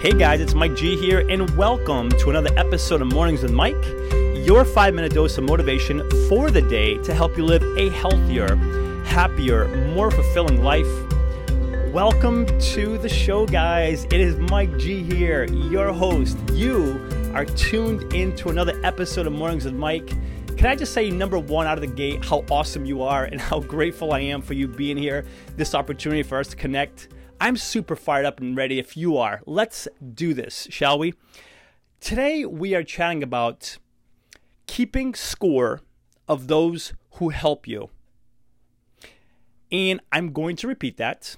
Hey guys, it's Mike G here, and welcome to another episode of Mornings with Mike, your five minute dose of motivation for the day to help you live a healthier, happier, more fulfilling life. Welcome to the show, guys. It is Mike G here, your host. You are tuned into another episode of Mornings with Mike. Can I just say, number one, out of the gate, how awesome you are and how grateful I am for you being here, this opportunity for us to connect. I'm super fired up and ready if you are. Let's do this, shall we? Today, we are chatting about keeping score of those who help you. And I'm going to repeat that.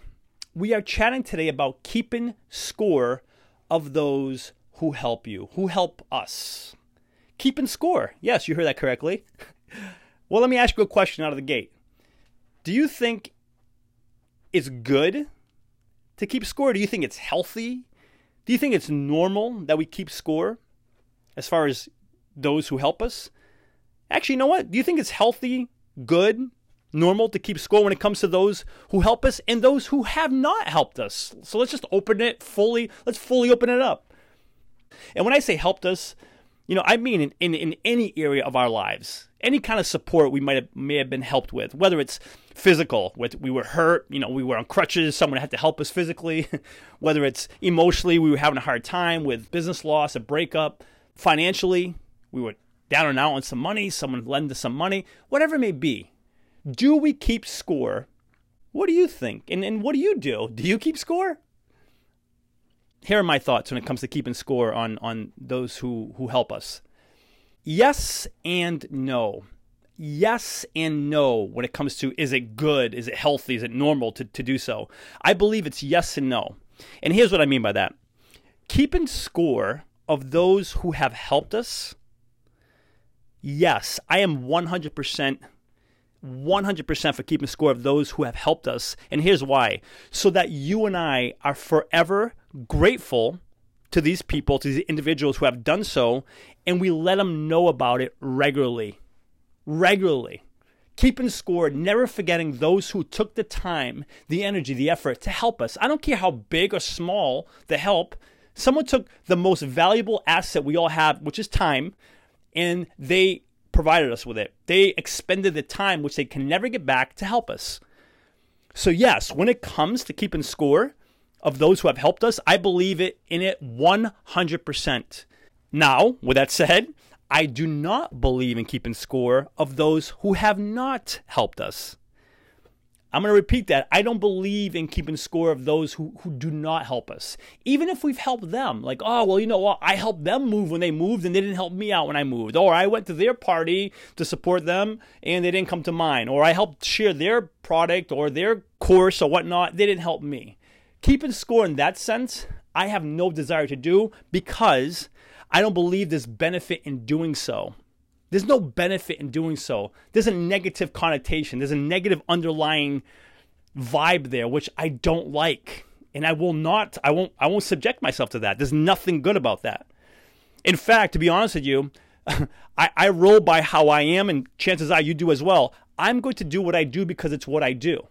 We are chatting today about keeping score of those who help you, who help us. Keeping score. Yes, you heard that correctly. well, let me ask you a question out of the gate. Do you think it's good to keep score? Do you think it's healthy? Do you think it's normal that we keep score as far as those who help us? Actually, you know what? Do you think it's healthy, good, normal to keep score when it comes to those who help us and those who have not helped us? So let's just open it fully. Let's fully open it up. And when I say helped us, you know, I mean in, in, in any area of our lives, any kind of support we might have may have been helped with, whether it's physical, with we were hurt, you know, we were on crutches, someone had to help us physically, whether it's emotionally, we were having a hard time with business loss, a breakup, financially, we were down and out on some money, someone lend us some money, whatever it may be. Do we keep score? What do you think? And, and what do you do? Do you keep score? Here are my thoughts when it comes to keeping score on, on those who, who help us. Yes and no. Yes and no when it comes to is it good, is it healthy, is it normal to, to do so. I believe it's yes and no. And here's what I mean by that keeping score of those who have helped us. Yes, I am 100% 100% for keeping score of those who have helped us. And here's why so that you and I are forever grateful to these people, to these individuals who have done so, and we let them know about it regularly. Regularly. Keeping score, never forgetting those who took the time, the energy, the effort to help us. I don't care how big or small the help, someone took the most valuable asset we all have, which is time, and they provided us with it. They expended the time, which they can never get back, to help us. So, yes, when it comes to keeping score of those who have helped us, I believe it in it 100%. Now, with that said, I do not believe in keeping score of those who have not helped us. I'm going to repeat that. I don't believe in keeping score of those who, who do not help us. Even if we've helped them, like, oh, well, you know what? I helped them move when they moved and they didn't help me out when I moved. Or I went to their party to support them and they didn't come to mine. Or I helped share their product or their course or whatnot. They didn't help me. Keeping score in that sense, I have no desire to do because I don't believe there's benefit in doing so. There's no benefit in doing so. There's a negative connotation. There's a negative underlying vibe there, which I don't like. And I will not, I won't, I won't subject myself to that. There's nothing good about that. In fact, to be honest with you, I, I roll by how I am, and chances are you do as well. I'm going to do what I do because it's what I do.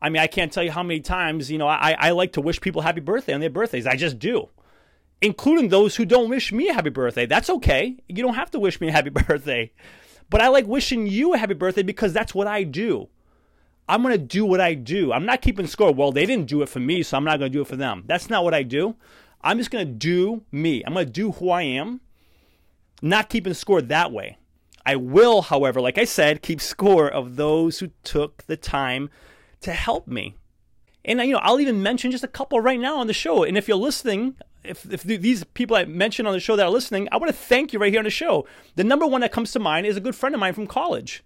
I mean, I can't tell you how many times, you know, I, I like to wish people happy birthday on their birthdays. I just do including those who don't wish me a happy birthday. That's okay. You don't have to wish me a happy birthday. But I like wishing you a happy birthday because that's what I do. I'm going to do what I do. I'm not keeping score. Well, they didn't do it for me, so I'm not going to do it for them. That's not what I do. I'm just going to do me. I'm going to do who I am, not keeping score that way. I will, however, like I said, keep score of those who took the time to help me. And you know, I'll even mention just a couple right now on the show. And if you're listening, if, if these people I mentioned on the show that are listening, I want to thank you right here on the show. The number one that comes to mind is a good friend of mine from college.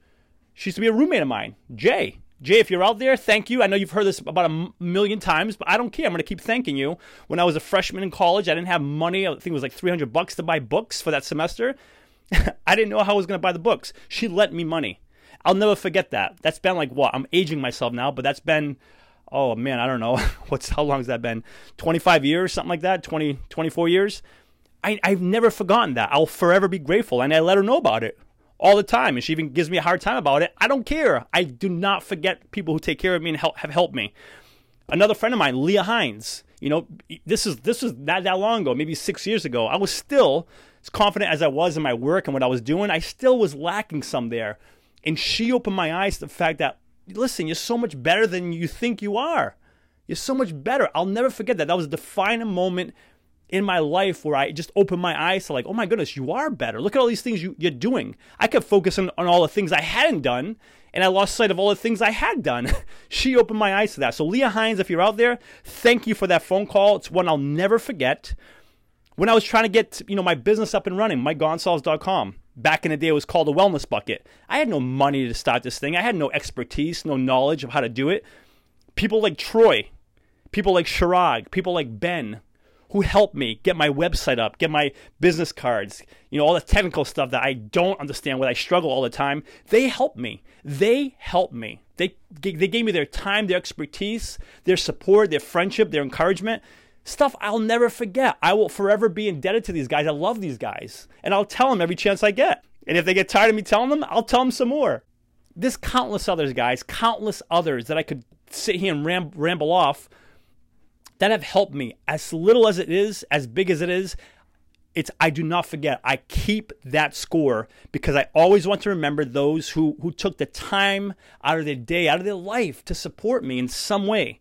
She used to be a roommate of mine, Jay. Jay, if you're out there, thank you. I know you've heard this about a million times, but I don't care. I'm going to keep thanking you. When I was a freshman in college, I didn't have money. I think it was like 300 bucks to buy books for that semester. I didn't know how I was going to buy the books. She lent me money. I'll never forget that. That's been like what? I'm aging myself now, but that's been oh man, I don't know. What's how long has that been? 25 years, something like that, 20, 24 years. I, I've never forgotten that. I'll forever be grateful. And I let her know about it all the time. And she even gives me a hard time about it. I don't care. I do not forget people who take care of me and help, have helped me. Another friend of mine, Leah Hines. You know, this is this was not that long ago, maybe six years ago. I was still as confident as I was in my work and what I was doing. I still was lacking some there, and she opened my eyes to the fact that listen, you're so much better than you think you are. You're so much better. I'll never forget that. That was a defining moment in my life where I just opened my eyes to like, oh my goodness, you are better. Look at all these things you, are doing. I kept focusing on all the things I hadn't done and I lost sight of all the things I had done. she opened my eyes to that. So, Leah Hines, if you're out there, thank you for that phone call. It's one I'll never forget. When I was trying to get you know my business up and running, MikeGonsalves.com. Back in the day, it was called a wellness bucket. I had no money to start this thing. I had no expertise, no knowledge of how to do it. People like Troy, people like Shirag, people like Ben, who helped me get my website up, get my business cards, you know, all the technical stuff that I don't understand, what I struggle all the time. They helped me. They helped me. They, they gave me their time, their expertise, their support, their friendship, their encouragement. Stuff I'll never forget. I will forever be indebted to these guys. I love these guys. And I'll tell them every chance I get. And if they get tired of me telling them, I'll tell them some more. There's countless others, guys, countless others that I could sit here and ram- ramble off that have helped me as little as it is, as big as it is. It's I do not forget. I keep that score because I always want to remember those who who took the time out of their day, out of their life to support me in some way.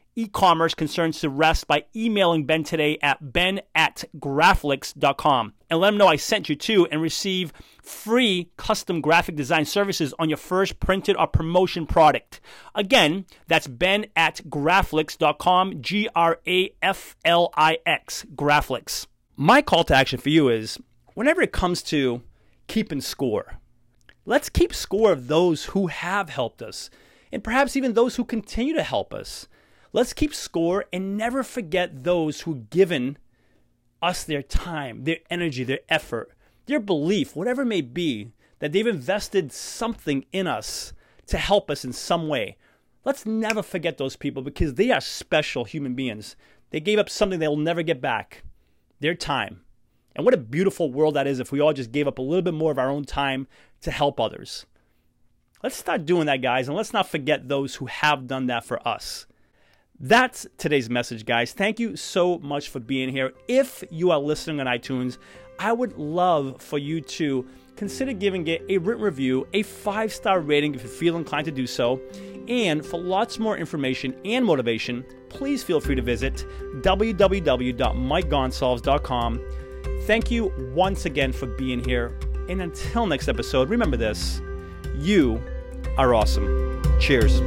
e-commerce concerns to rest by emailing Ben today at ben at graflix.com and let him know I sent you to and receive free custom graphic design services on your first printed or promotion product. Again, that's ben at graflix.com, G-R-A-F-L-I-X, Graflix. My call to action for you is whenever it comes to keeping score, let's keep score of those who have helped us and perhaps even those who continue to help us. Let's keep score and never forget those who've given us their time, their energy, their effort, their belief, whatever it may be, that they've invested something in us to help us in some way. Let's never forget those people because they are special human beings. They gave up something they'll never get back their time. And what a beautiful world that is if we all just gave up a little bit more of our own time to help others. Let's start doing that, guys, and let's not forget those who have done that for us. That's today's message, guys. Thank you so much for being here. If you are listening on iTunes, I would love for you to consider giving it a written review, a five star rating if you feel inclined to do so. And for lots more information and motivation, please feel free to visit www.mikegonsalves.com. Thank you once again for being here. And until next episode, remember this you are awesome. Cheers.